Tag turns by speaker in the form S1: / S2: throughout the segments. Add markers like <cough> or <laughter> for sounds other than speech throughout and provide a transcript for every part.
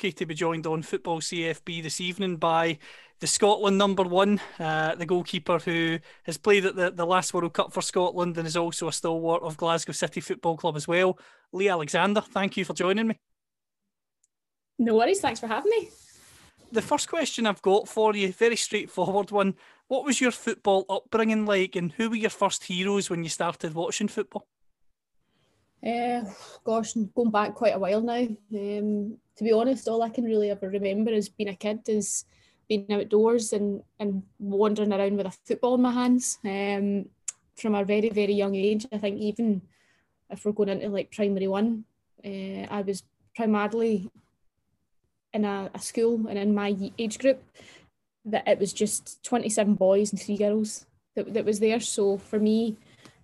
S1: Lucky to be joined on Football CFB this evening by the Scotland number one, uh, the goalkeeper who has played at the, the last World Cup for Scotland and is also a stalwart of Glasgow City Football Club as well. Lee Alexander, thank you for joining me.
S2: No worries. Thanks for having me.
S1: The first question I've got for you, very straightforward one. What was your football upbringing like, and who were your first heroes when you started watching football?
S2: Uh, gosh, going back quite a while now. Um, to be honest, all I can really ever remember as being a kid is being outdoors and, and wandering around with a football in my hands. Um, from a very, very young age, I think even if we're going into like primary one, uh, I was primarily in a, a school and in my age group that it was just 27 boys and three girls that, that was there. So for me,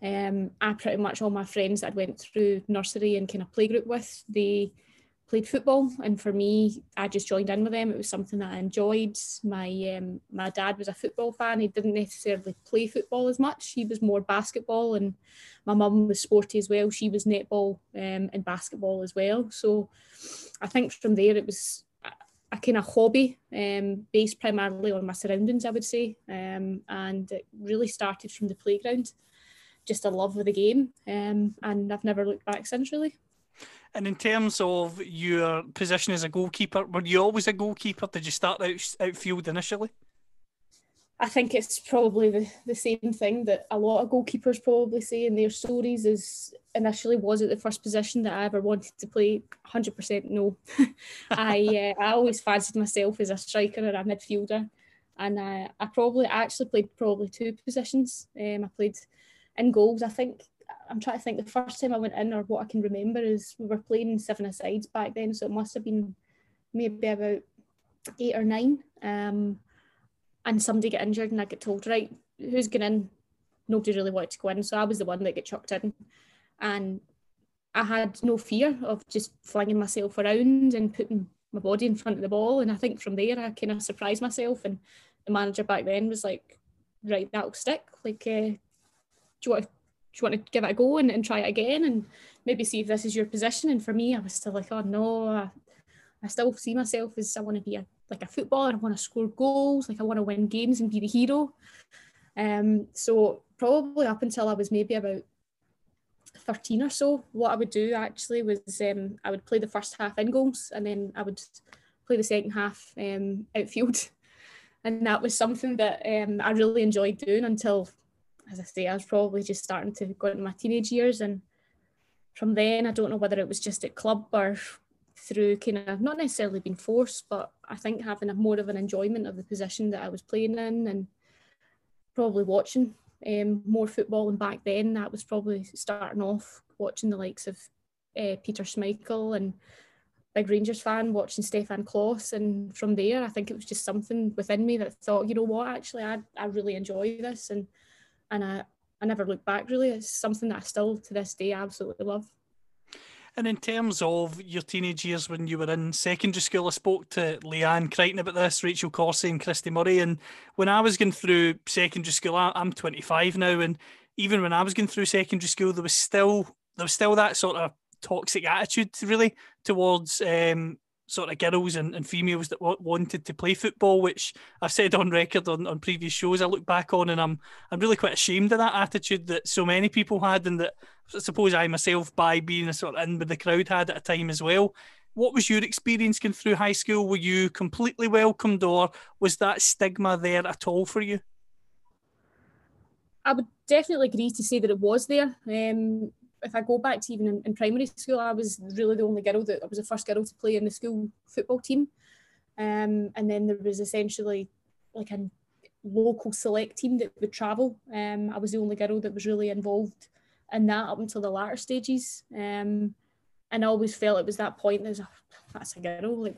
S2: um, I pretty much all my friends that I went through nursery and kind of playgroup with, they played football, and for me, I just joined in with them. It was something that I enjoyed. My um, my dad was a football fan. He didn't necessarily play football as much. He was more basketball, and my mum was sporty as well. She was netball um, and basketball as well. So I think from there it was a, kind of hobby um, based primarily on my surroundings, I would say, um, and it really started from the playground just a love of the game, um, and I've never looked back since. Really.
S1: And in terms of your position as a goalkeeper, were you always a goalkeeper? Did you start out outfield initially?
S2: I think it's probably the, the same thing that a lot of goalkeepers probably say in their stories is initially was it the first position that I ever wanted to play? 100% no. <laughs> I uh, I always fancied myself as a striker or a midfielder and I, I probably I actually played probably two positions. Um, I played in goals, I think I'm trying to think the first time I went in or what I can remember is we were playing seven asides back then, so it must have been maybe about eight or nine. Um, and somebody get injured and I get told, right, who's going in? Nobody really wanted to go in, so I was the one that get chucked in, and I had no fear of just flinging myself around and putting my body in front of the ball. And I think from there I kind of surprised myself, and the manager back then was like, right, that'll stick. Like, uh, you want to, do you want to give it a go and, and try it again and maybe see if this is your position? And for me, I was still like, oh no, I, I still see myself as I want to be a, like a footballer. I want to score goals. Like I want to win games and be the hero. Um, so probably up until I was maybe about 13 or so, what I would do actually was um, I would play the first half in goals and then I would play the second half um, outfield. <laughs> And that was something that um, I really enjoyed doing until as I say, I was probably just starting to go into my teenage years. And from then, I don't know whether it was just at club or through kind of not necessarily being forced, but I think having a more of an enjoyment of the position that I was playing in and probably watching um, more football. And back then, that was probably starting off watching the likes of uh, Peter Schmeichel and big Rangers fan watching Stefan Klos. And from there, I think it was just something within me that thought, you know what, actually, I, I really enjoy this. And and I, I never look back really. It's something that I still to this day absolutely love.
S1: And in terms of your teenage years when you were in secondary school, I spoke to Leanne Crichton about this, Rachel Corsie and Christie Murray. And when I was going through secondary school, I'm 25 now, and even when I was going through secondary school, there was still there was still that sort of toxic attitude really towards um, sort of girls and, and females that w- wanted to play football, which I've said on record on, on previous shows. I look back on and I'm I'm really quite ashamed of that attitude that so many people had, and that I suppose I myself, by being a sort of in with the crowd, had at a time as well. What was your experience going through high school? Were you completely welcomed, or was that stigma there at all for you?
S2: I would definitely agree to say that it was there. Um, if I go back to even in, in, primary school, I was really the only girl that I was the first girl to play in the school football team. Um, and then there was essentially like a local select team that would travel. Um, I was the only girl that was really involved in that up until the latter stages. Um, and I always felt it was that point. There's a, that's a girl. Like,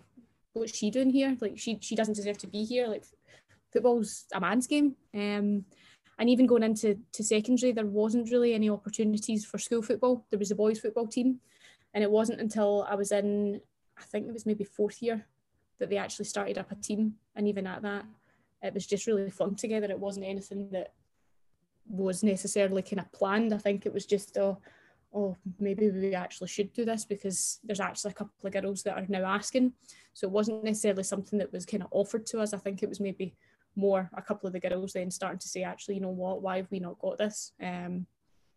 S2: what's she doing here? Like, she she doesn't deserve to be here. Like, football's a man's game. Um, and even going into to secondary, there wasn't really any opportunities for school football. There was a boys' football team, and it wasn't until I was in, I think it was maybe fourth year, that they actually started up a team. And even at that, it was just really fun together. It wasn't anything that was necessarily kind of planned. I think it was just, oh, oh, maybe we actually should do this because there's actually a couple of girls that are now asking. So it wasn't necessarily something that was kind of offered to us. I think it was maybe more a couple of the girls then starting to say, actually, you know what, why have we not got this? Um,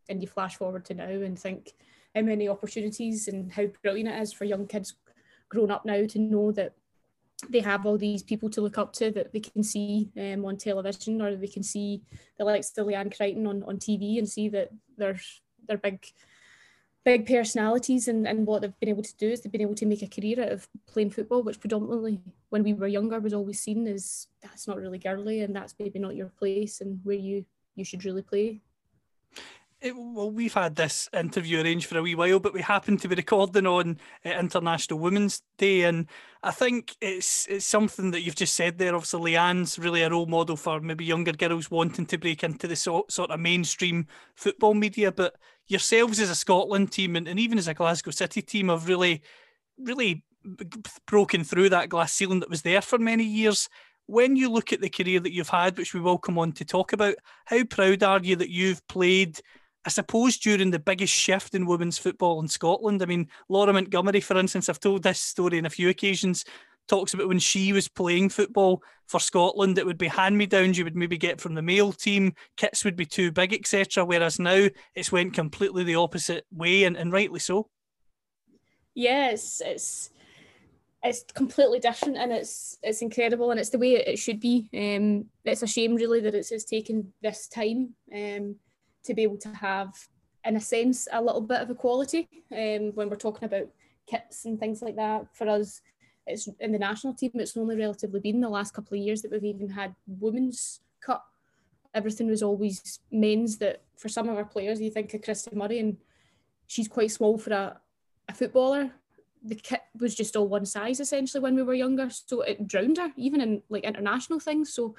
S2: and you flash forward to now and think how many opportunities and how brilliant it is for young kids grown up now to know that they have all these people to look up to that they can see um, on television or they can see the likes of Leanne Crichton on, on TV and see that they're they're big big personalities and, and what they've been able to do is they've been able to make a career out of playing football, which predominantly when we were younger was always seen as that's not really girly and that's maybe not your place and where you you should really play.
S1: It, well, we've had this interview arranged for a wee while, but we happen to be recording on uh, International Women's Day, and I think it's it's something that you've just said there. Obviously, Leanne's really a role model for maybe younger girls wanting to break into the so, sort of mainstream football media. But yourselves as a Scotland team and, and even as a Glasgow City team have really, really broken through that glass ceiling that was there for many years. When you look at the career that you've had, which we will come on to talk about, how proud are you that you've played I suppose during the biggest shift in women's football in Scotland, I mean, Laura Montgomery, for instance, I've told this story on a few occasions, talks about when she was playing football for Scotland, it would be hand me downs you would maybe get from the male team, kits would be too big, etc. Whereas now it's went completely the opposite way, and, and rightly so.
S2: Yes, it's it's completely different and it's it's incredible and it's the way it should be. Um, it's a shame really that it's, it's taken this time. Um, to be able to have, in a sense, a little bit of equality um, when we're talking about kits and things like that. For us, it's in the national team, it's only relatively been the last couple of years that we've even had women's cup. Everything was always men's. That for some of our players, you think of Christie Murray, and she's quite small for a, a footballer. The kit was just all one size essentially when we were younger, so it drowned her even in like international things. So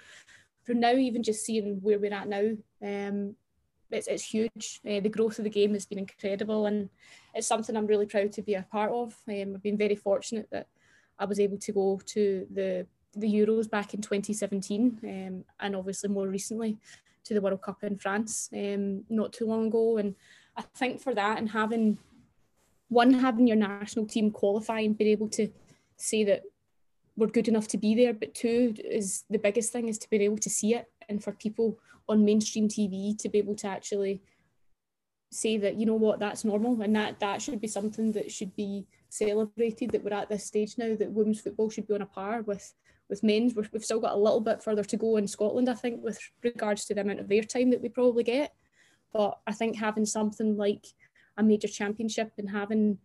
S2: for now, even just seeing where we're at now, um, it's, it's huge. Uh, the growth of the game has been incredible, and it's something I'm really proud to be a part of. Um, I've been very fortunate that I was able to go to the the Euros back in 2017, um, and obviously more recently to the World Cup in France um, not too long ago. And I think for that and having one having your national team qualify and being able to say that we're good enough to be there, but two is the biggest thing is to be able to see it and for people on mainstream TV to be able to actually say that you know what that's normal and that that should be something that should be celebrated that we're at this stage now that women's football should be on a par with with men's we have still got a little bit further to go in Scotland I think with regards to the amount of their time that we probably get but I think having something like a major championship and having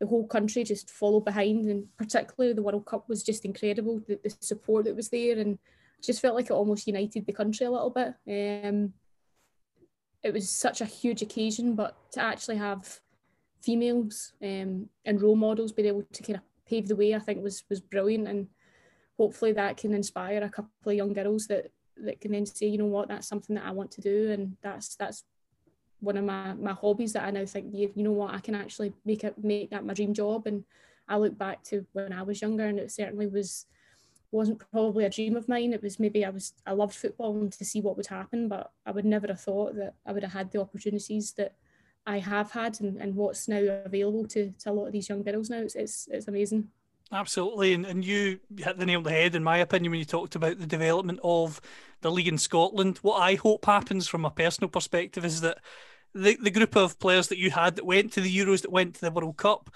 S2: the whole country just follow behind and particularly the World Cup was just incredible the, the support that was there and just felt like it almost united the country a little bit. Um, it was such a huge occasion, but to actually have females um, and role models being able to kind of pave the way, I think was was brilliant, and hopefully that can inspire a couple of young girls that that can then say, you know what, that's something that I want to do, and that's that's one of my my hobbies that I now think, you know what, I can actually make it make that my dream job, and I look back to when I was younger, and it certainly was wasn't probably a dream of mine. It was maybe I was I loved football and to see what would happen, but I would never have thought that I would have had the opportunities that I have had and, and what's now available to, to a lot of these young girls now. It's it's, it's amazing.
S1: Absolutely, and, and you hit the nail on the head, in my opinion, when you talked about the development of the league in Scotland. What I hope happens from a personal perspective is that the, the group of players that you had that went to the Euros, that went to the World Cup,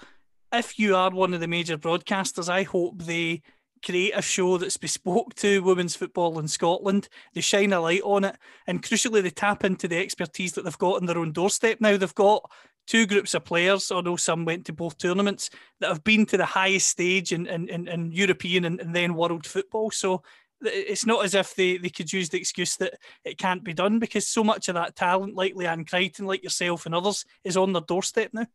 S1: if you are one of the major broadcasters, I hope they create a show that's bespoke to women's football in Scotland. They shine a light on it, and crucially, they tap into the expertise that they've got on their own doorstep. Now they've got two groups of players, although some went to both tournaments, that have been to the highest stage in, in, in, in European and, and, then world football. So it's not as if they, they could use the excuse that it can't be done because so much of that talent, like Leanne Crichton, like yourself and others, is on their doorstep now.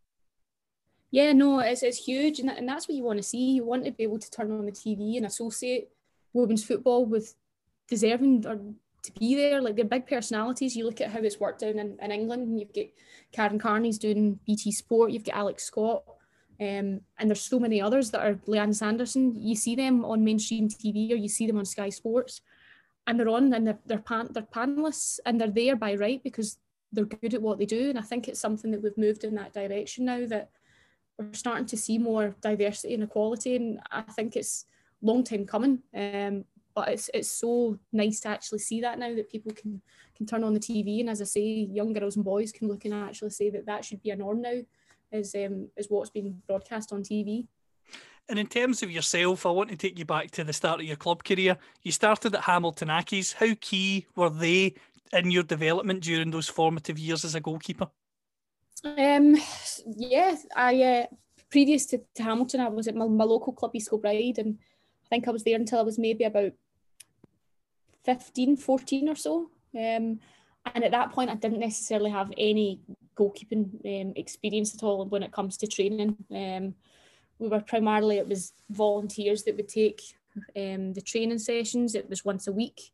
S2: Yeah, no, it's, it's huge, and, that, and that's what you want to see. You want to be able to turn on the TV and associate women's football with deserving or to be there. Like they're big personalities. You look at how it's worked down in, in England, and you've got Karen Carney's doing BT Sport, you've got Alex Scott, um, and there's so many others that are Lianne Sanderson. You see them on mainstream TV or you see them on Sky Sports, and they're on and they're they're, pan- they're panelists and they're there by right because they're good at what they do. And I think it's something that we've moved in that direction now that we're starting to see more diversity and equality. And I think it's long time coming. Um, but it's it's so nice to actually see that now that people can can turn on the TV and as I say, young girls and boys can look and actually say that that should be a norm now is um, is what's broadcast on TV.
S1: And in terms of yourself, I want to take you back to the start of your club career. You started at Hamilton Accies. How key were they in your development during those formative years as a goalkeeper?
S2: Um, yeah, I uh, previous to, to, Hamilton, I was at my, my local club, East Kilbride, and I think I was there until I was maybe about 15, 14 or so. Um, and at that point, I didn't necessarily have any goalkeeping um, experience at all when it comes to training. Um, we were primarily it was volunteers that would take um, the training sessions. It was once a week.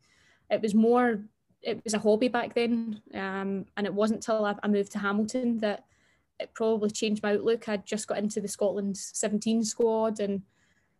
S2: It was more. It was a hobby back then, um, and it wasn't till I, I moved to Hamilton that it probably changed my outlook. I'd just got into the Scotland 17 squad, and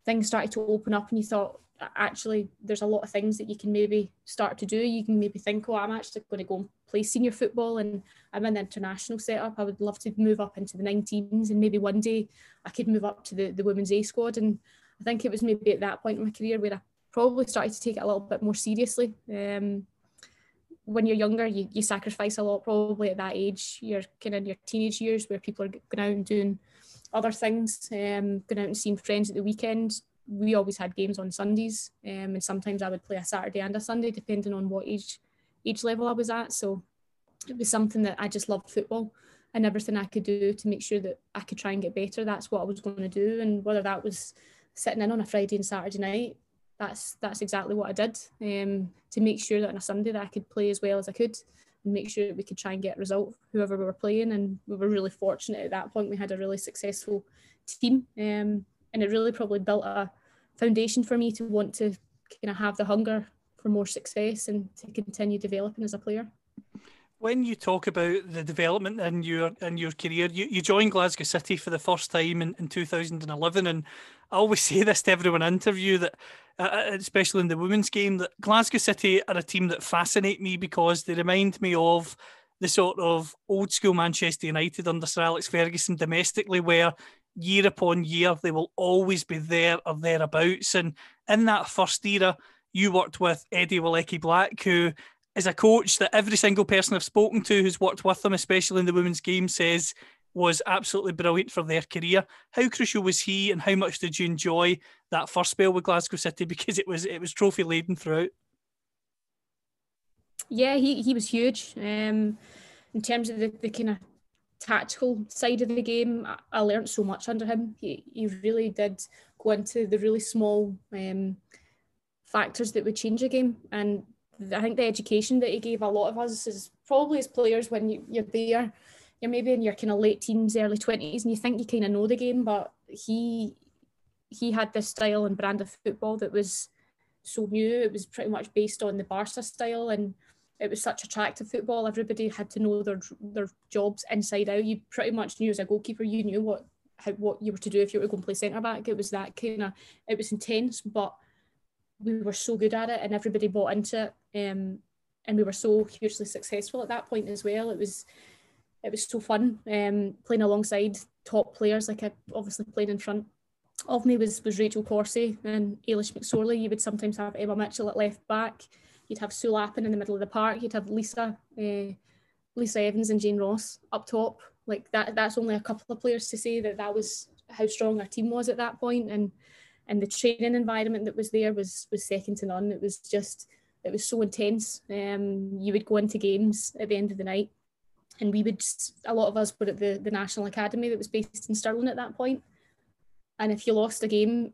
S2: things started to open up, and you thought, actually there's a lot of things that you can maybe start to do. You can maybe think, oh, I'm actually going to go and play senior football and I'm in the international setup. I would love to move up into the 19s and maybe one day I could move up to the, the women's A squad. And I think it was maybe at that point in my career where I probably started to take it a little bit more seriously. Um, when you're younger, you, you sacrifice a lot probably at that age. You're kind of in your teenage years where people are going out and doing other things, um, going out and seeing friends at the weekend, we always had games on Sundays, um, and sometimes I would play a Saturday and a Sunday, depending on what age age level I was at. So it was something that I just loved football and everything I could do to make sure that I could try and get better. That's what I was going to do, and whether that was sitting in on a Friday and Saturday night, that's that's exactly what I did um, to make sure that on a Sunday that I could play as well as I could and make sure that we could try and get a result whoever we were playing. And we were really fortunate at that point. We had a really successful team, um, and it really probably built a foundation for me to want to kind of have the hunger for more success and to continue developing as a player.
S1: When you talk about the development in your in your career, you, you joined Glasgow City for the first time in, in 2011, and I always <laughs> say this to everyone I interview that, uh, uh, especially in the women's game, that Glasgow City are a team that fascinate me because they remind me of the sort of old school Manchester United under Sir Alex Ferguson domestically, where year upon year. They will always be there or thereabouts. And in that first era, you worked with Eddie Wolecki Black, who is a coach that every single person I've spoken to who's worked with them, especially in the women's game, says was absolutely brilliant for their career. How crucial was he, and how much did you enjoy that first spell with Glasgow City? <laughs> Because it was it was trophy laden throughout.
S2: Yeah, he, he was huge. Um, in terms of the, the kind of tactical side of the game, I, I learned so much under him. He, he really did go into the really small um, factors that would change a game. And I think the education that he gave a lot of us is probably as players when you, you're there, you're maybe in your kind of late teens, early 20s, and you think you kind of know the game, but he he had this style and brand of football that was so new. It was pretty much based on the Barca style and it was such attractive football. Everybody had to know their their jobs inside out. You pretty much knew as a goalkeeper, you knew what how, what you were to do if you were to play centre back. It was that kind of it was intense, but we were so good at it, and everybody bought into it. Um, and we were so hugely successful at that point as well. It was it was so fun um, playing alongside top players. Like I obviously played in front of me was was Rachel Corsie and Eilish McSorley. You would sometimes have Emma Mitchell at left back. You'd have Sue Lappin in the middle of the park. You'd have Lisa, uh, Lisa Evans and Jane Ross up top. Like that. That's only a couple of players to say that that was how strong our team was at that point, and and the training environment that was there was was second to none. It was just it was so intense. Um, you would go into games at the end of the night, and we would a lot of us were at the the National Academy that was based in Stirling at that point. and if you lost a game,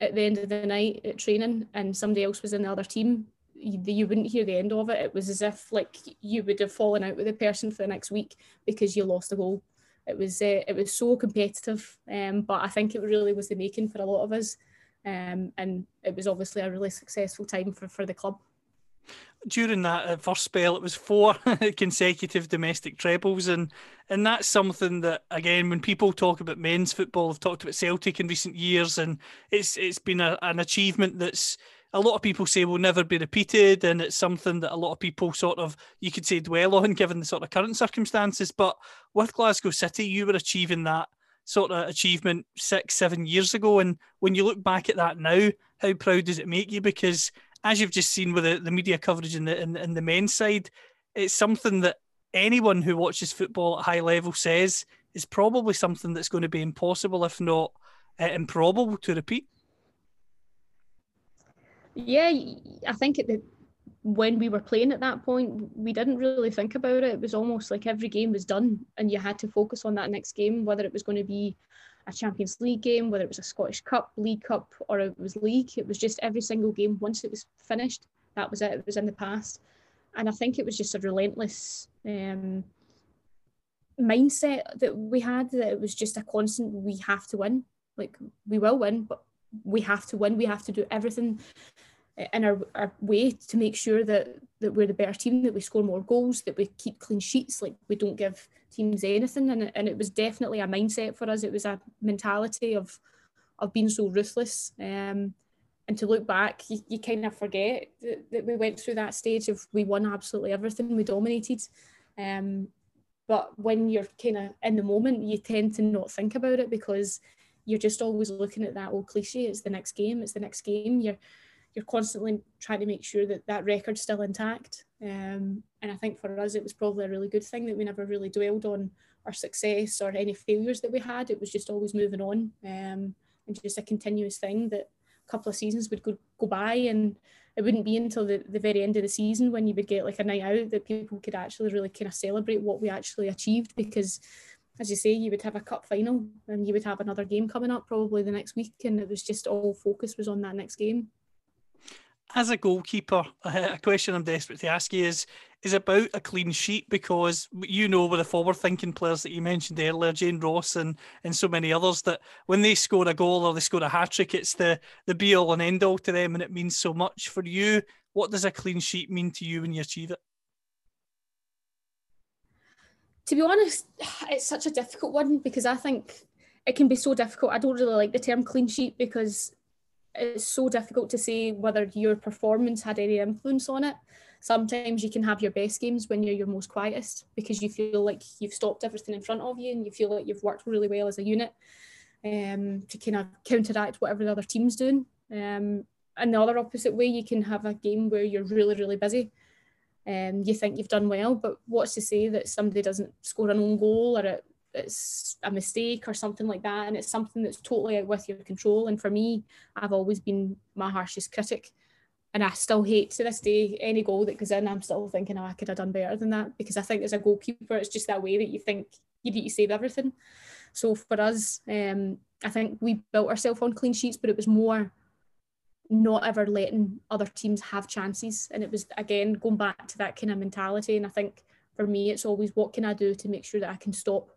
S2: at the end of the night at training and somebody else was in the other team, you, you wouldn't hear the end of it. It was as if like you would have fallen out with the person for the next week because you lost a goal. It was uh, it was so competitive, um, but I think it really was the making for a lot of us, um, and it was obviously a really successful time for, for the club
S1: during that uh, first spell, it was four <laughs> consecutive domestic trebles, and and that's something that again, when people talk about men's football, they've talked about Celtic in recent years, and it's it's been a, an achievement that's a lot of people say will never be repeated, and it's something that a lot of people sort of you could say dwell on given the sort of current circumstances. But with Glasgow City, you were achieving that sort of achievement six, seven years ago, and when you look back at that now, how proud does it make you? Because as you've just seen with the, the media coverage in the in, in the men's side, it's something that anyone who watches football at high level says is probably something that's going to be impossible, if not uh, improbable, to repeat.
S2: Yeah, I think the, when we were playing at that point, we didn't really think about it. It was almost like every game was done, and you had to focus on that next game, whether it was going to be a Champions League game, whether it was a Scottish Cup, League Cup, or it was League. It was just every single game. Once it was finished, that was it. It was in the past, and I think it was just a relentless um, mindset that we had. That it was just a constant. We have to win. Like we will win, but we have to win. We have to do everything in our, our way to make sure that that we're the better team, that we score more goals, that we keep clean sheets, like we don't give teams anything. And, and it was definitely a mindset for us. It was a mentality of of being so ruthless. Um, and to look back, you, you kind of forget that, that, we went through that stage of we won absolutely everything, we dominated. Um, but when you're kind of in the moment, you tend to not think about it because you're just always looking at that old cliche. It's the next game. It's the next game. You're you're constantly trying to make sure that that record's still intact. Um, and I think for us, it was probably a really good thing that we never really dwelled on our success or any failures that we had. It was just always moving on um, and just a continuous thing that a couple of seasons would go, go by and it wouldn't be until the, the very end of the season when you would get like a night out that people could actually really kind of celebrate what we actually achieved because as you say, you would have a cup final and you would have another game coming up probably the next week and it was just all focus was on that next game
S1: as a goalkeeper, <laughs> a question I'm desperate to ask you is is about a clean sheet because you know with the forward thinking players that you mentioned earlier, Jane Ross and and so many others, that when they score a goal or they score a hat trick, it's the the be all and end all to them, and it means so much for you. What does a clean sheet mean to you when you achieve it?
S2: To be honest, <sighs> it's such a difficult one because I think it can be so difficult. I don't really like the term clean sheet because it's so difficult to say whether your performance had any influence on it. Sometimes you can have your best games when you're your most quietest because you feel like you've stopped everything in front of you and you feel like you've worked really well as a unit um, to kind of counteract whatever the other team's doing. Um, and the other opposite way, you can have a game where you're really, really busy and um, you think you've done well, but what's to say that somebody doesn't score an own goal or it it's a mistake or something like that and it's something that's totally out with your control. And for me i've always been my harshest critic and i still hate to this day any goal that goes in. I'm still thinking oh i could have done better than that because i think as a goalkeeper it's just that way that you think you need to save everything. So for us um, i think we built ourselves on clean sheets but it was more not ever letting other teams have chances. And it was again going back to that kind of mentality. And i think for me it's always what can i do to make sure that i can stop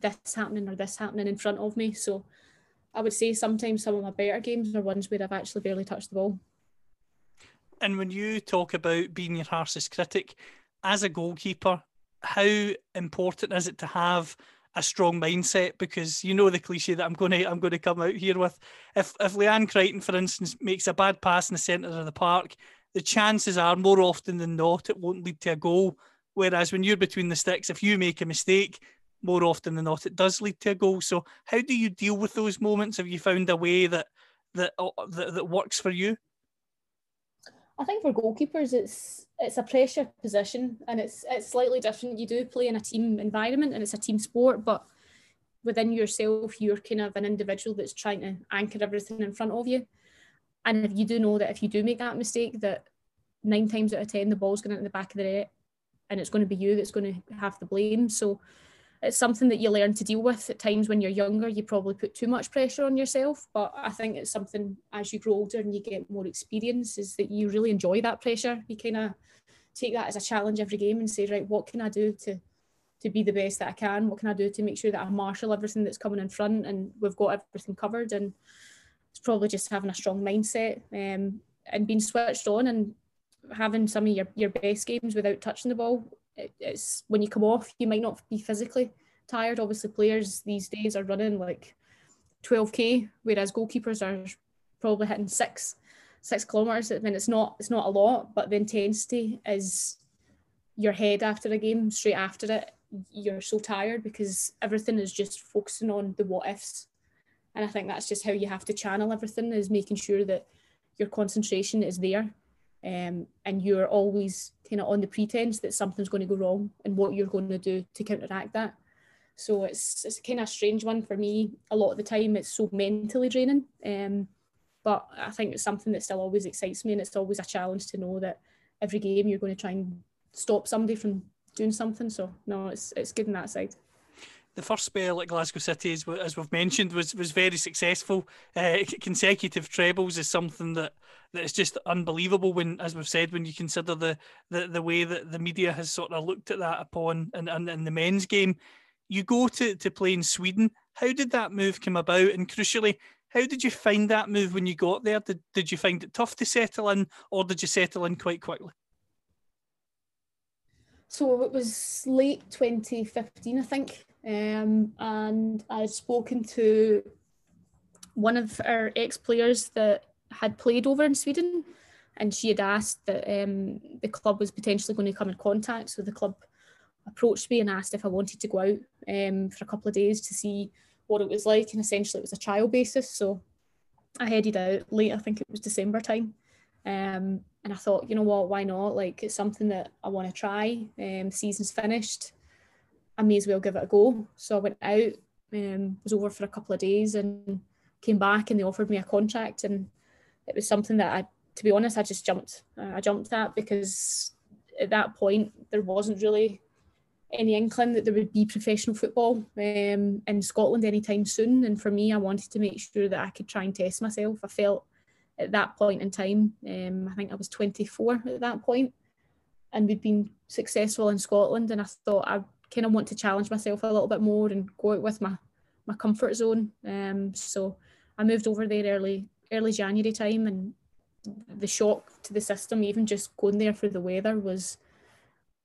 S2: this happening or this happening in front of me. So I would say sometimes some of my better games are ones where I've actually barely touched the ball.
S1: And when you talk about being your harshest critic, as a goalkeeper, how important is it to have a strong mindset? Because you know the cliche that I'm going to I'm going to come out here with. If if Leanne Crichton, for instance, makes a bad pass in the centre of the park, the chances are more often than not it won't lead to a goal. Whereas when you're between the sticks, if you make a mistake, more often than not, it does lead to a goal. So, how do you deal with those moments? Have you found a way that that uh, that, that works for you?
S2: I think for goalkeepers, it's it's a pressure position, and it's it's slightly different. You do play in a team environment, and it's a team sport, but within yourself, you're kind of an individual that's trying to anchor everything in front of you. And if you do know that if you do make that mistake, that nine times out of ten the ball's going into the back of the net, and it's going to be you that's going to have the blame. So it's something that you learn to deal with at times when you're younger. You probably put too much pressure on yourself but i think it's something as you grow older and you get more experience is that you really enjoy that pressure. You kind of take that as a challenge every game and say right what can i do to to be the best that i can? What can i do to make sure that i marshal everything that's coming in front and we've got everything covered? And it's probably just having a strong mindset um, and being switched on and having some of your, your best games without touching the ball it, it's when you come off, you might not be physically tired. Obviously, players these days are running like 12k, whereas goalkeepers are probably hitting six six kilometers. I mean, it's not it's not a lot, but the intensity is your head after a game. Straight after it, you're so tired because everything is just focusing on the what ifs, and I think that's just how you have to channel everything is making sure that your concentration is there um, and you're always kind of on the pretense that something's going to go wrong and what you're going to do to counteract that. So it's it's kind of a strange one for me. A lot of the time, it's so mentally draining. Um, but I think it's something that still always excites me, and it's always a challenge to know that every game you're going to try and stop somebody from doing something. So no, it's it's good in that side
S1: the first spell at Glasgow City, as, as we've mentioned, was was very successful. Uh, consecutive trebles is something that that is just unbelievable. When, as we've said, when you consider the the, the way that the media has sort of looked at that upon and in, in, in the men's game, you go to to play in Sweden. How did that move come about? And crucially, how did you find that move when you got there? Did did you find it tough to settle in, or did you settle in quite quickly?
S2: So it was late 2015, I think. Um, and I'd spoken to one of our ex players that had played over in Sweden, and she had asked that um, the club was potentially going to come in contact. So the club approached me and asked if I wanted to go out um, for a couple of days to see what it was like, and essentially it was a trial basis. So I headed out late, I think it was December time. Um, and I thought, you know what, why not? Like it's something that I want to try. Um, season's finished. I may as well give it a go. So I went out, um, was over for a couple of days and came back and they offered me a contract and it was something that I, to be honest, I just jumped. I jumped at because at that point there wasn't really any inkling that there would be professional football um, in Scotland anytime soon. And for me, I wanted to make sure that I could try and test myself. I felt at that point in time, um, I think I was 24 at that point, and we'd been successful in Scotland. And I thought I kind of want to challenge myself a little bit more and go out with my my comfort zone. Um, so I moved over there early early January time, and the shock to the system, even just going there for the weather, was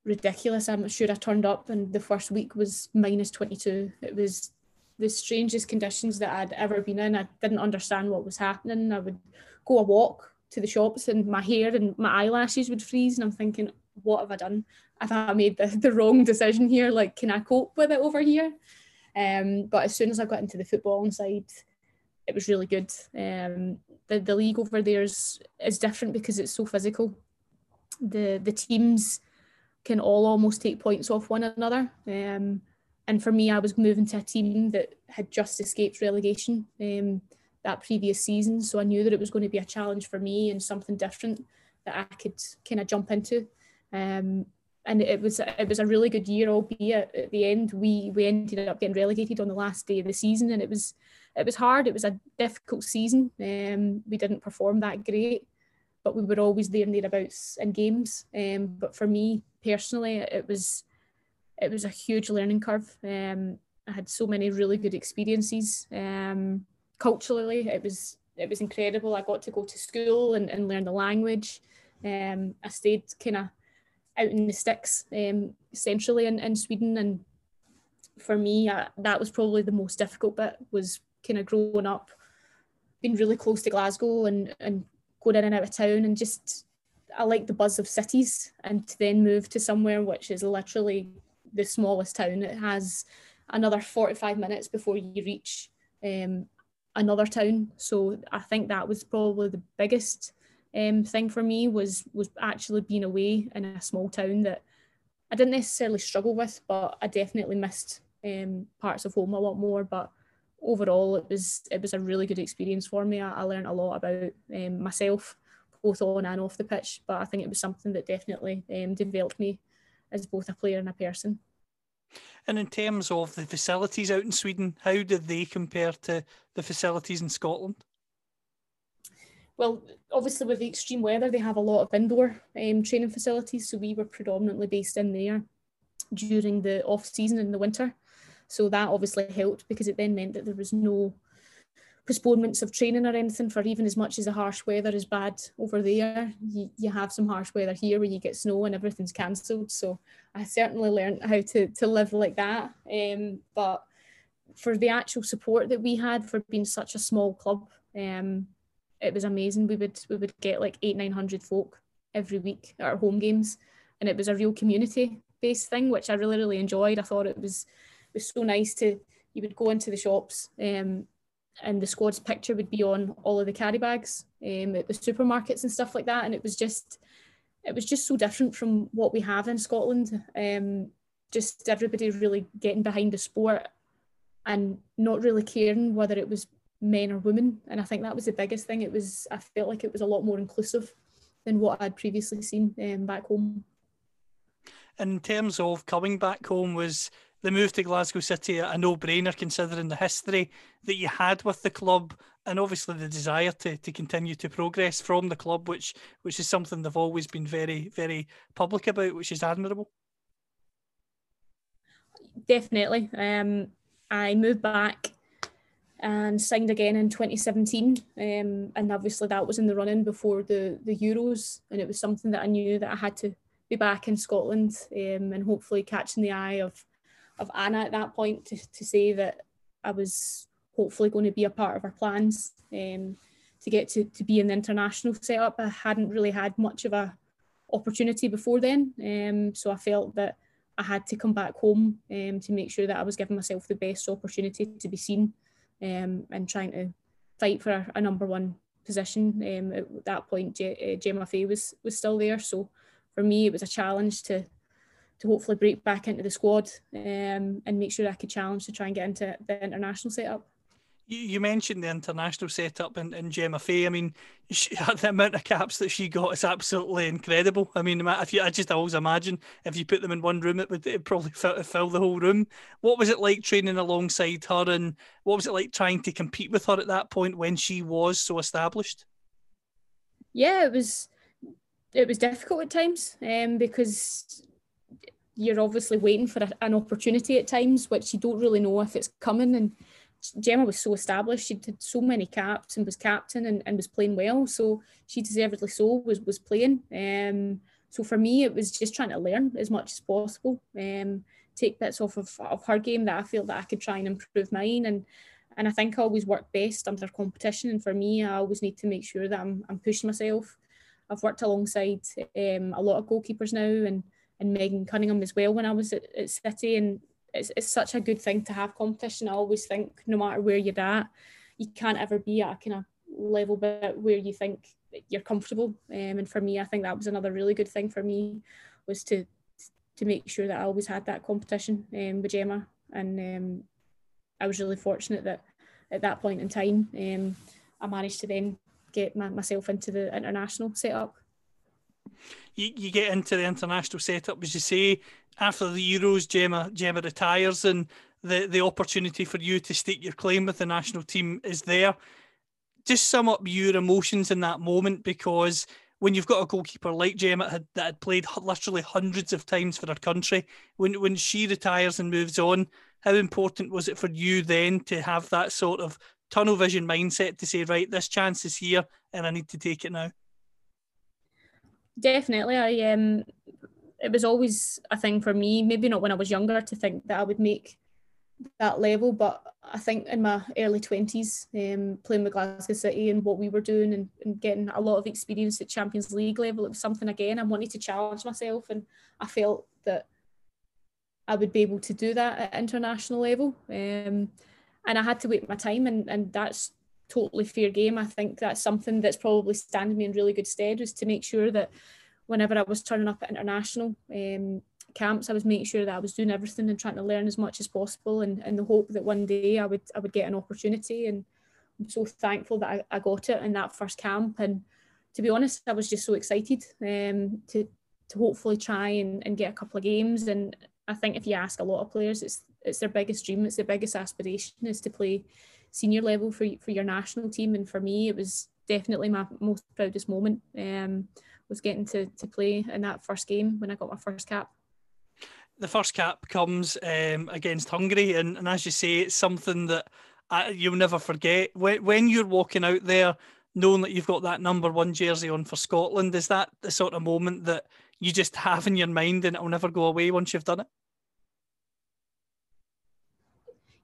S2: ridiculous. I'm sure I turned up, and the first week was minus 22. It was the strangest conditions that I'd ever been in. I didn't understand what was happening. I would go a walk to the shops, and my hair and my eyelashes would freeze, and I'm thinking, what have I done? Have I made the, the wrong decision here? Like, can I cope with it over here? Um, but as soon as I got into the football side, it was really good. Um, the, the league over there is, is different because it's so physical. The the teams can all almost take points off one another. Um, and for me, I was moving to a team that had just escaped relegation um, that previous season, so I knew that it was going to be a challenge for me and something different that I could kind of jump into. Um, and it was it was a really good year, albeit at the end we we ended up getting relegated on the last day of the season, and it was it was hard. It was a difficult season. Um, we didn't perform that great, but we were always there and thereabouts in games. Um, but for me personally, it was it was a huge learning curve. Um, I had so many really good experiences. Um, culturally, it was it was incredible. I got to go to school and, and learn the language. Um, I stayed kind of out in the sticks um, centrally in, in Sweden. And for me, that was probably the most difficult bit was kind of growing up, being really close to Glasgow and, and going in and out of town and just, I like the buzz of cities and to then move to somewhere which is literally the smallest town. It has another 45 minutes before you reach um, another town. So I think that was probably the biggest um, thing for me was was actually being away in a small town that I didn't necessarily struggle with, but I definitely missed um, parts of home a lot more. But overall, it was it was a really good experience for me. I, I learned a lot about um, myself, both on and off the pitch. But I think it was something that definitely um, developed me as both a player and a person.
S1: And in terms of the facilities out in Sweden, how did they compare to the facilities in Scotland?
S2: Well, obviously with the extreme weather, they have a lot of indoor um, training facilities. So we were predominantly based in there during the off season in the winter. So that obviously helped because it then meant that there was no postponements of training or anything for even as much as the harsh weather is bad over there. You, you have some harsh weather here where you get snow and everything's cancelled. So I certainly learned how to, to live like that. Um, but for the actual support that we had for being such a small club, um, it was amazing. We would we would get like eight nine hundred folk every week at our home games, and it was a real community based thing, which I really really enjoyed. I thought it was it was so nice to you would go into the shops um, and the squad's picture would be on all of the carry bags um, at the supermarkets and stuff like that, and it was just it was just so different from what we have in Scotland. Um, just everybody really getting behind the sport and not really caring whether it was men or women. And I think that was the biggest thing. It was I felt like it was a lot more inclusive than what I'd previously seen um, back home.
S1: In terms of coming back home, was the move to Glasgow City a no-brainer considering the history that you had with the club and obviously the desire to, to continue to progress from the club, which which is something they've always been very very public about, which is admirable.
S2: Definitely. Um, I moved back and signed again in 2017. Um, and obviously that was in the running before the, the Euros. And it was something that I knew that I had to be back in Scotland um, and hopefully catching the eye of, of Anna at that point to, to say that I was hopefully going to be a part of her plans um, to get to, to be in the international setup. I hadn't really had much of a opportunity before then. Um, so I felt that I had to come back home um, to make sure that I was giving myself the best opportunity to be seen um, and trying to fight for a, a number one position. Um, at that point, J- uh, Gemma Fay was was still there, so for me it was a challenge to to hopefully break back into the squad um, and make sure I could challenge to try and get into the international setup.
S1: You, mentioned the international setup and, and Gemma Fay. I mean, she, <laughs> the amount of caps that she got is absolutely incredible. I mean, if you, I just always imagine if you put them in one room, it would probably fill, fill the whole room. What was it like training alongside her, and what was it like trying to compete with her at that point when she was so established?
S2: Yeah, it was. It was difficult at times um, because you're obviously waiting for a, an opportunity at times, which you don't really know if it's coming and Gemma was so established. She did so many caps and was captain and, and was playing well. So she deservedly so was was playing. Um, so for me, it was just trying to learn as much as possible. Um, take bits off of, of her game that I feel that I could try and improve mine. And and I think I always work best under competition. And for me, I always need to make sure that I'm I'm pushing myself. I've worked alongside um, a lot of goalkeepers now and and Megan Cunningham as well when I was at, at City and it's, it's such a good thing to have competition. I always think no matter where you're at, you can't ever be at a kind of level bit where you think you're comfortable. Um, and for me, I think that was another really good thing for me was to to make sure that I always had that competition um, with Gemma. And um, I was really fortunate that at that point in time, um, I managed to then get my, myself into the international setup.
S1: You, you get into the international setup, as you say, after the Euros, Gemma Gemma retires, and the the opportunity for you to stake your claim with the national team is there. Just sum up your emotions in that moment, because when you've got a goalkeeper like Gemma had, that had played literally hundreds of times for her country, when when she retires and moves on, how important was it for you then to have that sort of tunnel vision mindset to say, right, this chance is here, and I need to take it now?
S2: Definitely, I um it was always a thing for me, maybe not when I was younger, to think that I would make that level, but I think in my early 20s, um, playing with Glasgow City and what we were doing and, and, getting a lot of experience at Champions League level, it was something again I wanted to challenge myself, and I felt that I would be able to do that at international level. Um, and I had to wait my time, and, and that's totally fair game. I think that's something that's probably standing me in really good stead was to make sure that whenever I was turning up at international um, camps, I was making sure that I was doing everything and trying to learn as much as possible, and in the hope that one day I would I would get an opportunity. And I'm so thankful that I, I got it in that first camp. And to be honest, I was just so excited um, to to hopefully try and, and get a couple of games and I think if you ask a lot of players, it's it's their biggest dream, it's their biggest aspiration is to play senior level for for your national team. And for me, it was definitely my most proudest moment. Um, was getting to to play in that first game when I got my first cap.
S1: The first cap comes um, against Hungary, and, and as you say, it's something that uh, you'll never forget. When when you're walking out there, knowing that you've got that number one jersey on for Scotland, is that the sort of moment that you just have in your mind and it'll never go away once you've done it?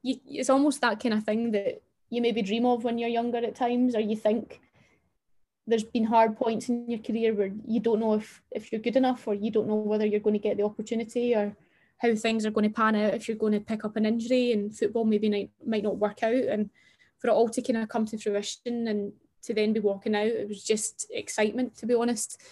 S2: You, it's almost that kind of thing that you maybe dream of when you're younger at times, or you think there's been hard points in your career where you don't know if, if you're good enough, or you don't know whether you're going to get the opportunity, or how things are going to pan out if you're going to pick up an injury and football maybe might, might not work out. And for it all to kind of come to fruition and to then be walking out, it was just excitement, to be honest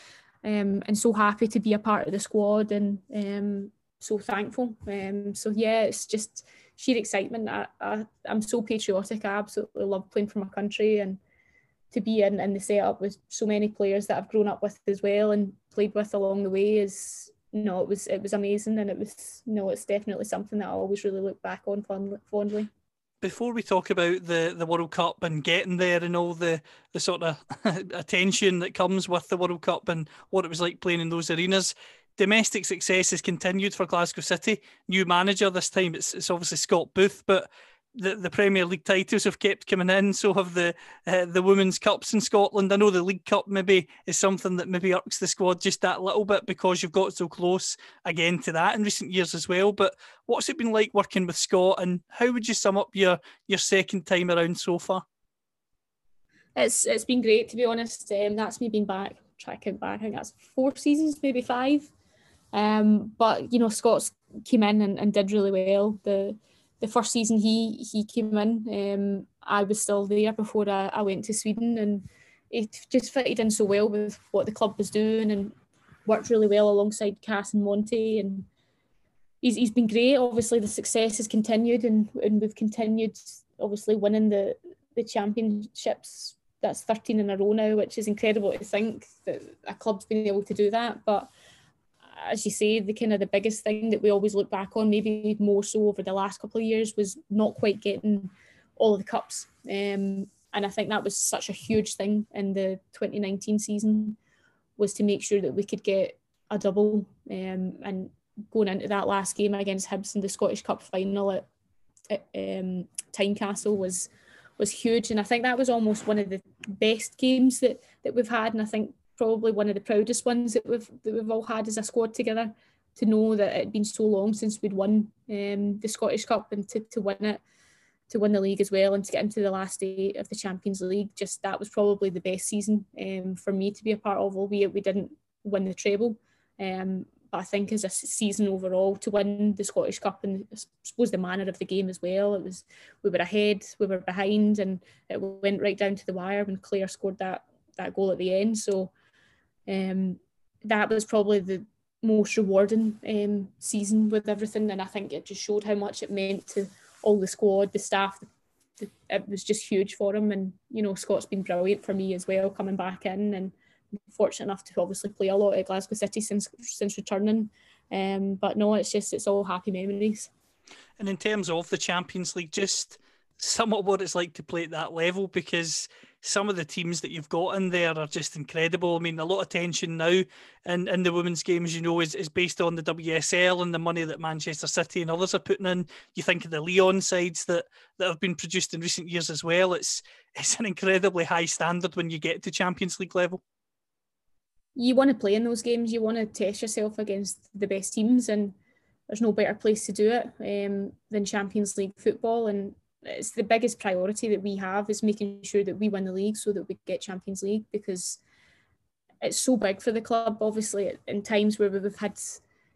S2: um, and so happy to be a part of the squad and um, so thankful. Um, so yeah, it's just sheer excitement. I, I, am so patriotic. I absolutely love playing for my country and to be in, in the setup with so many players that I've grown up with as well and played with along the way is no, it was it was amazing and it was no, it's definitely something that I always really look back on fondly
S1: before we talk about the, the World Cup and getting there and all the, the sort of <laughs> attention that comes with the World Cup and what it was like playing in those arenas, domestic success has continued for Glasgow City. New manager this time, it's, it's obviously Scott Booth, but the, the Premier League titles have kept coming in. So have the uh, the women's cups in Scotland. I know the League Cup maybe is something that maybe irks the squad just that little bit because you've got so close again to that in recent years as well. But what's it been like working with Scott, and how would you sum up your your second time around so far?
S2: It's it's been great to be honest. Um, that's me being back. Try to count back. I think that's four seasons, maybe five. Um, but you know, Scott's came in and, and did really well. The the first season he he came in, um, I was still there before I, I went to Sweden, and it just fitted in so well with what the club was doing and worked really well alongside Cass and Monty, and he's he's been great. Obviously, the success has continued, and and we've continued obviously winning the the championships. That's 13 in a row now, which is incredible to think that a club's been able to do that. But as you say, the kind of the biggest thing that we always look back on, maybe more so over the last couple of years, was not quite getting all of the cups. Um, and I think that was such a huge thing in the 2019 season, was to make sure that we could get a double. Um, and going into that last game against Hibs in the Scottish Cup final at, at um, Tynecastle was was huge. And I think that was almost one of the best games that that we've had. And I think probably one of the proudest ones that we've that we've all had as a squad together. To know that it'd been so long since we'd won um, the Scottish Cup and to, to win it, to win the league as well, and to get into the last eight of the Champions League, just that was probably the best season um, for me to be a part of. Albeit we didn't win the treble, um, but I think as a season overall to win the Scottish Cup and I suppose the manner of the game as well, it was we were ahead, we were behind, and it went right down to the wire when Claire scored that that goal at the end. So um, that was probably the most rewarding um, season with everything, and I think it just showed how much it meant to all the squad, the staff. The, it was just huge for him, and you know Scott's been brilliant for me as well, coming back in, and fortunate enough to obviously play a lot at Glasgow City since since returning. Um, but no, it's just it's all happy memories.
S1: And in terms of the Champions League, just somewhat what it's like to play at that level because some of the teams that you've got in there are just incredible. I mean, a lot of tension now in, in the women's games, you know, is, is based on the WSL and the money that Manchester City and others are putting in. You think of the Lyon sides that, that have been produced in recent years as well. It's <laughs> it's an incredibly high standard when you get to Champions League level.
S2: You want to play in those games. You want to test yourself against the best teams, and there's no better place to do it um, than Champions League football. And it's the biggest priority that we have is making sure that we win the league so that we get Champions League because it's so big for the club. Obviously, in times where we've had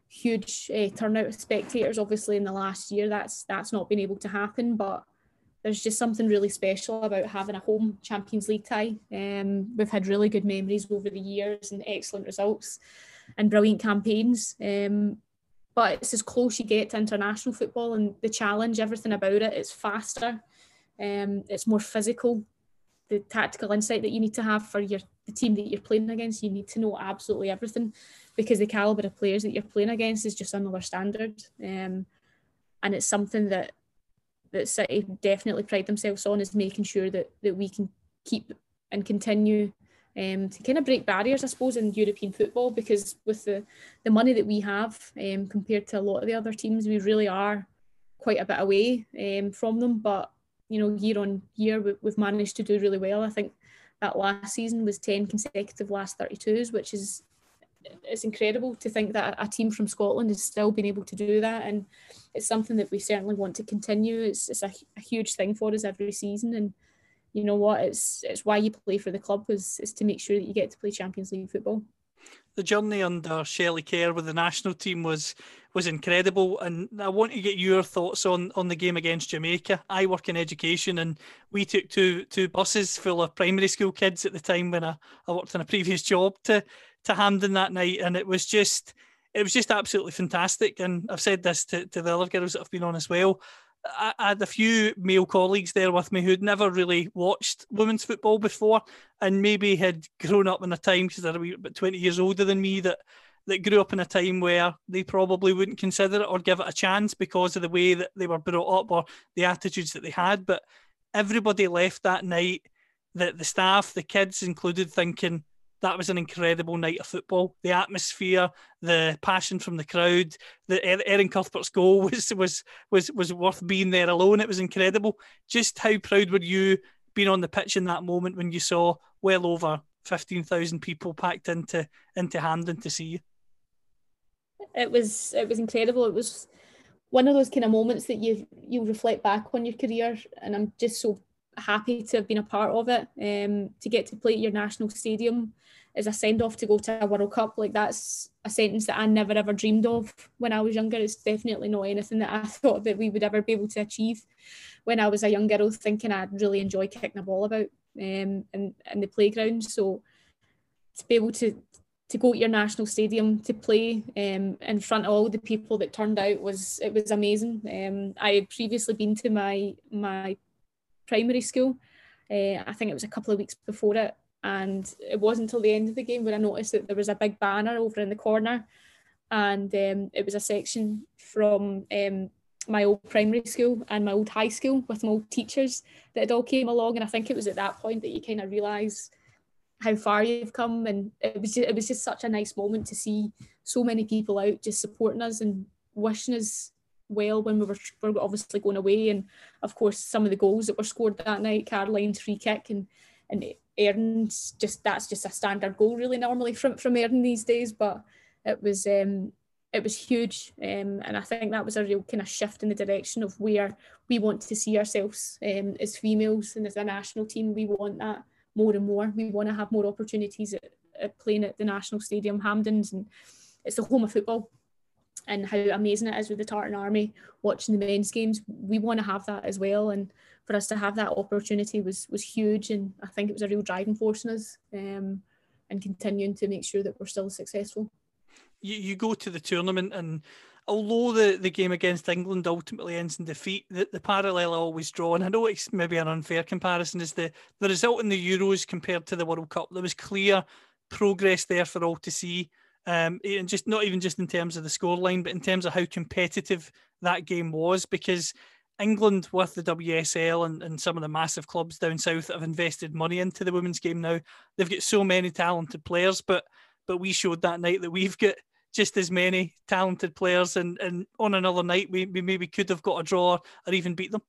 S2: huge uh, turnout of spectators, obviously in the last year, that's that's not been able to happen. But there's just something really special about having a home Champions League tie. Um, we've had really good memories over the years and excellent results and brilliant campaigns. Um, but it's as close you get to international football and the challenge, everything about it. It's faster, um, it's more physical, the tactical insight that you need to have for your the team that you're playing against. You need to know absolutely everything because the caliber of players that you're playing against is just another standard. Um, and it's something that that City definitely pride themselves on is making sure that that we can keep and continue um, to kind of break barriers, I suppose, in European football because with the the money that we have um, compared to a lot of the other teams, we really are quite a bit away um, from them. But you know, year on year, we, we've managed to do really well. I think that last season was 10 consecutive last 32s, which is it's incredible to think that a team from Scotland has still been able to do that. And it's something that we certainly want to continue. It's, it's a, a huge thing for us every season. And you know what, it's it's why you play for the club is, is to make sure that you get to play Champions League football
S1: the journey under Shelley Kerr with the national team was was incredible, and I want to get your thoughts on on the game against Jamaica. I work in education, and we took two two buses full of primary school kids at the time when I, I worked in a previous job to to Hampden that night, and it was just it was just absolutely fantastic. And I've said this to, to the other girls that have been on as well. I, had a few male colleagues there with me who'd never really watched women's football before, and maybe had grown up in a time because they're about twenty years older than me that that grew up in a time where they probably wouldn't consider it or give it a chance because of the way that they were brought up or the attitudes that they had. But everybody left that night, that the staff, the kids included, thinking that was an incredible night of football. The atmosphere, the passion from the crowd, the Erin Cuthbert's goal <laughs> was was was was worth being there alone. It was incredible. Just how proud were you being on the pitch in that moment when you saw well over fifteen thousand people packed into into Hampden to see you?
S2: It was it was incredible. It was one of those kind of moments that you you reflect back on your career, and I'm just so happy to have been a part of it. Um, to get to play at your national stadium is a send off to go to a World Cup, like that's a sentence that I never ever dreamed of when I was younger. It's definitely not anything that I <laughs> thought that we would ever be able to achieve when I was a young girl, thinking I'd really enjoy kicking a ball about um, in, in the playground. So to be able to to go to your national stadium to play um, in front of all the people that turned out was it was amazing. Um, I had previously been to my my primary school. Uh, I think it was a couple of weeks before it, and it wasn't until the end of the game when I noticed that there was a big banner over in the corner, and um, it was a section from um, my old primary school and my old high school with my old teachers that it all came along, and I think it was at that point that you kind of realise how far you've come, and it was just, it was just such a nice moment to see so many people out just supporting us and wishing us well when we were, were obviously going away. And of course, some of the goals that were scored that night, Caroline's free kick and and Erin's just that's just a standard goal really normally from from Erin these days. But it was um, it was huge, um, and I think that was a real kind of shift in the direction of where we want to see ourselves um, as females and as a national team. We want that more and more. We want to have more opportunities at, at playing at the national stadium, Hampdens, and it's the home of football and how amazing it is with the Tartan Army watching the men's games. We want to have that as well, and for us to have that opportunity was was huge, and I think it was a real driving force in us, um, and continuing to make sure that we're still successful.
S1: You, you go to the tournament, and although the, the game against England ultimately ends in defeat, the, the parallel I always draw, and I know it's maybe an unfair comparison, is the the result in the Euros compared to the World Cup. There was clear progress there for all to see. Um, and just not even just in terms of the scoreline, but in terms of how competitive that game was, because England with the WSL and, and some of the massive clubs down south have invested money into the women's game now. They've got so many talented players, but but we showed that night that we've got just as many talented players, and, and on another night we, we maybe could have got a draw or even beat them.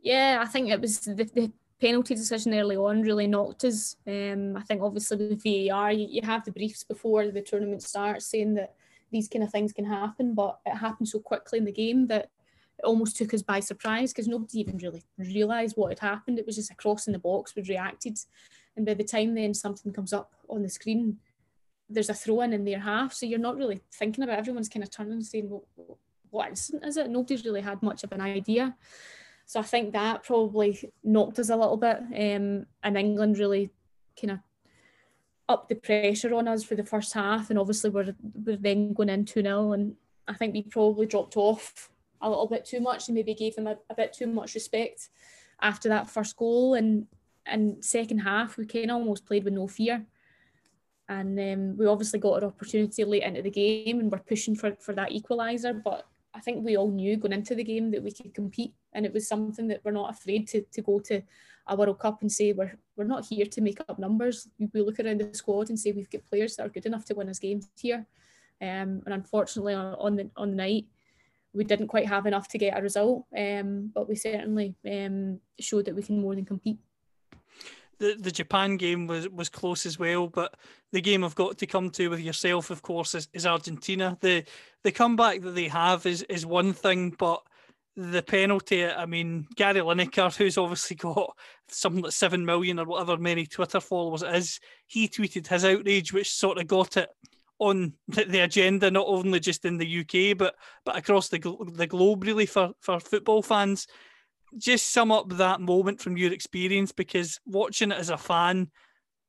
S2: Yeah, I think it was the, the penalty decision early on really knocked us. Um, I think obviously with VAR, you, you have the briefs before the tournament starts saying that these kind of things can happen, but it happened so quickly in the game that it almost took us by surprise because nobody even really realised what had happened. It was just a cross in the box, we reacted. And by the time then something comes up on the screen, there's a throw in in their half. So you're not really thinking about it. Everyone's kind of turning and saying, well, what incident is it? Nobody's really had much of an idea. So I think that probably knocked us a little bit. Um, and England really kind of upped the pressure on us for the first half. And obviously we're, we're then going in 2 0. And I think we probably dropped off a little bit too much and maybe gave them a, a bit too much respect after that first goal and and second half we kind of almost played with no fear. And um, we obviously got an opportunity late into the game and we're pushing for, for that equaliser. But I think we all knew going into the game that we could compete. And it was something that we're not afraid to, to go to a World Cup and say we're, we're not here to make up numbers. We look around the squad and say we've got players that are good enough to win us games here. Um, and unfortunately, on, the, on the night, we didn't quite have enough to get a result. Um, but we certainly um, showed that we can more than compete
S1: the, the Japan game was, was close as well, but the game I've got to come to with yourself, of course, is, is Argentina. The the comeback that they have is is one thing, but the penalty, I mean, Gary Lineker, who's obviously got something like seven million or whatever many Twitter followers it is, he tweeted his outrage, which sort of got it on the agenda, not only just in the UK, but but across the the globe, really, for, for football fans just sum up that moment from your experience because watching it as a fan,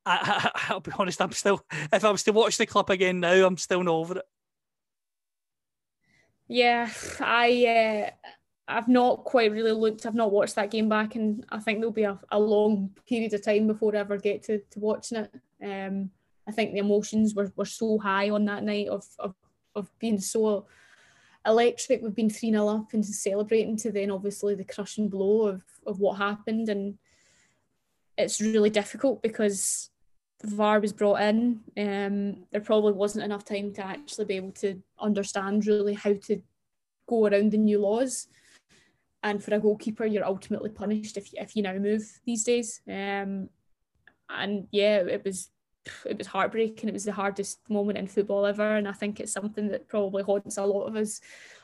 S1: I, will be honest, I'm still, if I was to watch the clip again now, I'm still not over it.
S2: Yeah, I, uh, I've not quite really looked, I've not watched that game back, and I think there'll be a, a long period of time before I ever get to, to watching it. Um, I think the emotions were, were so high on that night of, of, of being so electric. We've been 3 0 up and celebrating to then obviously the crushing blow of, of what happened. And it's really difficult because VAR was brought in. Um, there probably wasn't enough time to actually be able to understand really how to go around the new laws. And for a goalkeeper, you're ultimately punished if you, if you now move these days. Um, and yeah, it was it was heartbreaking. It was the hardest moment in football ever, and I think it's something that probably haunts a lot of us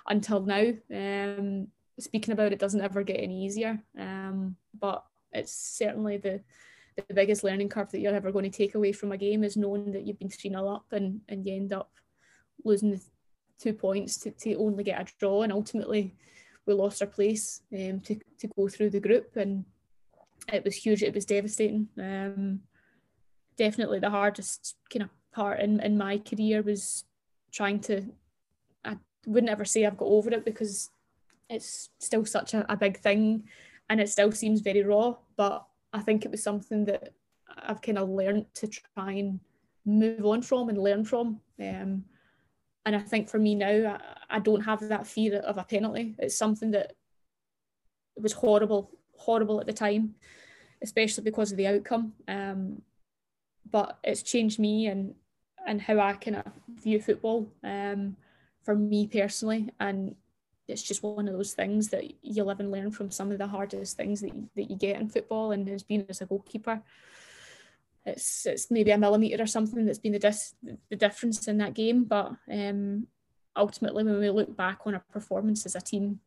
S2: until now. Um, speaking about it doesn't ever get any easier, um, but it's certainly the the biggest learning curve that you're ever going to take away from a game is knowing that you've been 3 0 up and, and you end up losing two points to, to only get a draw. And ultimately, we lost our place um, to, to go through the group. And it was huge, it was devastating. Um, definitely the hardest kind of part in, in my career was trying to I wouldn't ever say I've got over it because it's still such a, a big thing and it still seems very raw but I think it was something that I've kind of learned to try and move on from and learn from um, and I think for me now I, I don't have that fear of a penalty it's something that was horrible horrible at the time especially because of the outcome um, but it's changed me and and how I kind of view football um, for me personally. And it's just one of those things that you live and learn from some of the hardest things that you, that you get in football. And as being as a goalkeeper, it's it's maybe a millimetre or something that's been the dis- the difference in that game. But um, ultimately, when we look back on our performance as a team,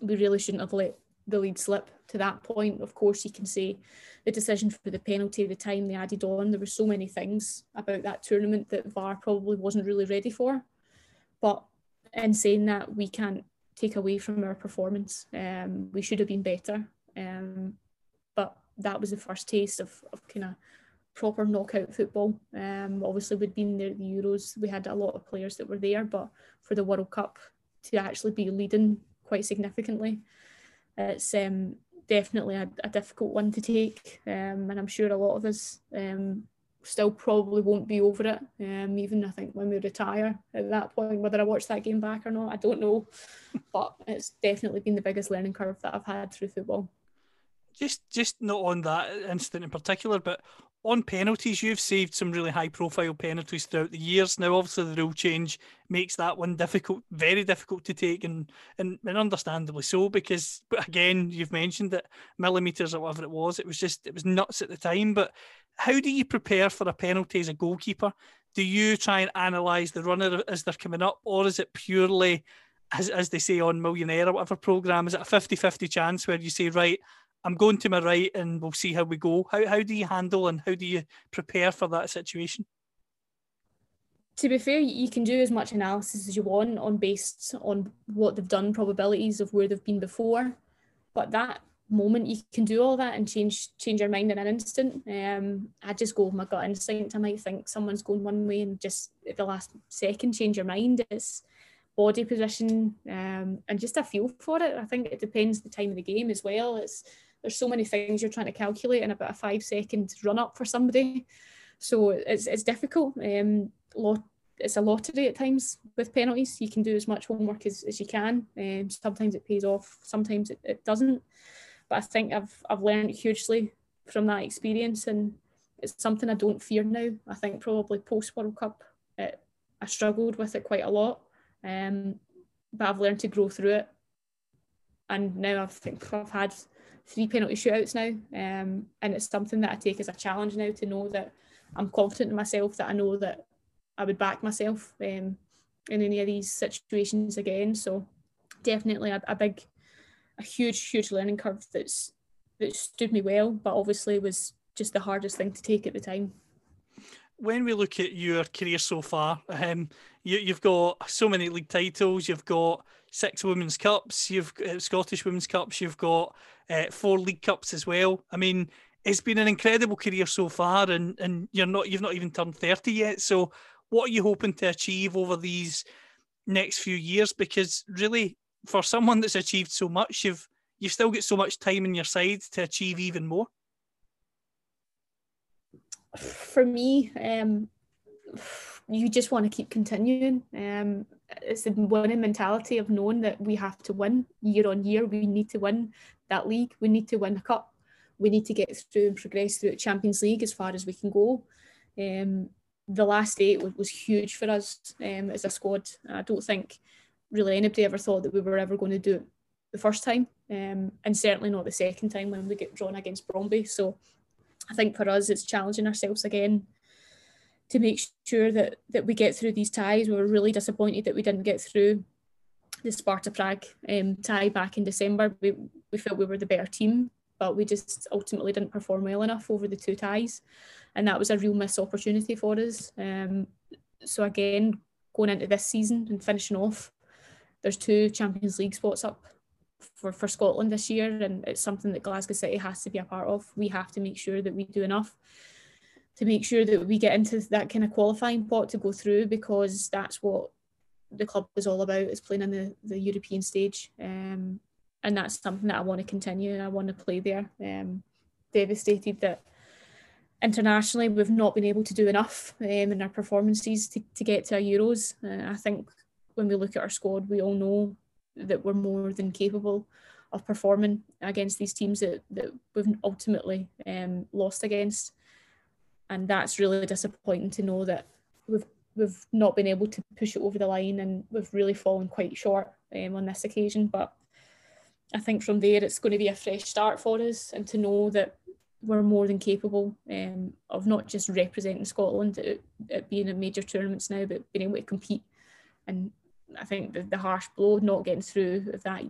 S2: we really shouldn't have let the lead slip to that point. Of course, you can say the decision for the penalty, the time they added on, there were so many things about that tournament that VAR probably wasn't really ready for. But in saying that, we can't take away from our performance. Um, we should have been better. Um, but that was the first taste of, of kind of proper knockout football. Um, obviously, we'd been there at the Euros. We had a lot of players that were there, but for the World Cup to actually be leading quite significantly it's um, definitely a, a, difficult one to take, um, and I'm sure a lot of us um, still probably won't be over it. Um, even I think when we retire at that point, whether I watch that game back or not, I don't know. <laughs> but it's definitely been the biggest learning curve that I've had through football.
S1: Just, just not on that incident in particular, but on penalties, you've saved some really high profile penalties throughout the years. Now, obviously, the rule change makes that one difficult, very difficult to take, and, and, and understandably so, because, again, you've mentioned that millimetres or whatever it was, it was just, it was nuts at the time. But how do you prepare for a penalty as a goalkeeper? Do you try and analyse the runner as they're coming up, or is it purely, as, as they say on Millionaire or whatever programme, is it a 50 50 chance where you say, right, I'm going to my right and we'll see how we go. How, how do you handle and how do you prepare for that situation?
S2: To be fair, you can do as much analysis as you want on based on what they've done, probabilities of where they've been before. But that moment you can do all that and change change your mind in an instant. Um, I just go with my gut instinct. I might think someone's going one way and just at the last second change your mind. It's body position um, and just a feel for it. I think it depends the time of the game as well. It's there's so many things you're trying to calculate in about a five second run up for somebody. So it's it's difficult. Um, lot it's a lottery at times with penalties. You can do as much homework as, as you can. Um, sometimes it pays off, sometimes it, it doesn't. But I think I've I've learned hugely from that experience, and it's something I don't fear now. I think probably post World Cup, it, I struggled with it quite a lot, um, but I've learned to grow through it. And now I think I've had three penalty shootouts now, um, and it's something that I take as a challenge now to know that I'm confident in myself. That I know that I would back myself um, in any of these situations again. So definitely a, a big, a huge, huge learning curve that's that stood me well, but obviously was just the hardest thing to take at the time.
S1: When we look at your career so far, um, you, you've got so many league titles. You've got six women's cups. You've uh, Scottish women's cups. You've got uh, four league cups as well. I mean, it's been an incredible career so far, and and you're not you've not even turned thirty yet. So what are you hoping to achieve over these next few years? Because really, for someone that's achieved so much, you've you've still got so much time in your side to achieve even more.
S2: For me, um, you just want to keep continuing. Um, it's a winning mentality of knowing that we have to win year on year. We need to win that league. We need to win a cup. We need to get through and progress through at Champions League as far as we can go. Um, the last eight was, was huge for us um, as a squad. I don't think really anybody ever thought that we were ever going to do it the first time, um, and certainly not the second time when we get drawn against Brøndby. So I think for us, it's challenging ourselves again to make sure that that we get through these ties. We were really disappointed that we didn't get through the Sparta Prague um, tie back in December. We, we felt we were the better team, but we just ultimately didn't perform well enough over the two ties and that was a real missed opportunity for us. Um, so again, going into this season and finishing off, there's two Champions League spots up for, for Scotland this year, and it's something that Glasgow City has to be a part of. We have to make sure that we do enough to make sure that we get into that kind of qualifying pot to go through because that's what the club is all about is playing in the, the European stage. Um, and that's something that I want to continue and I want to play there. Um, devastated that internationally, we've not been able to do enough um, in our performances to, to get to our Euros. Uh, I think when we look at our squad, we all know that we're more than capable of performing against these teams that, that we've ultimately um, lost against. And that's really disappointing to know that we've we've not been able to push it over the line and we've really fallen quite short um, on this occasion. But I think from there it's going to be a fresh start for us and to know that we're more than capable um, of not just representing Scotland at, at, being in major tournaments now, but being able to compete. And I think the, the harsh blow not getting through of that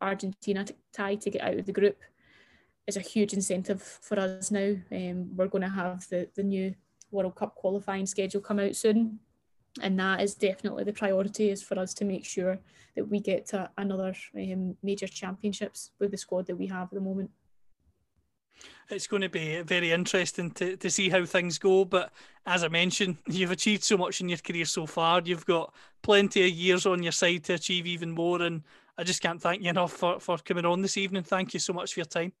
S2: Argentina tie to get out of the group is a huge incentive for us now. Um, we're going to have the, the new World Cup qualifying schedule come out soon. And that is definitely the priority is for us to make sure that we get to another um, major championships with the squad that we have at the moment
S1: it's going to be very interesting to, to see how things go. But as I mentioned, <laughs> you've achieved so much in your career so far. You've got plenty of years on your side to achieve even more. And I just can't thank you enough for, for coming on this evening. Thank you so much for your time.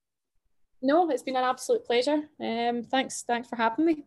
S2: No, it's been an absolute pleasure. Um, thanks, thanks for having me.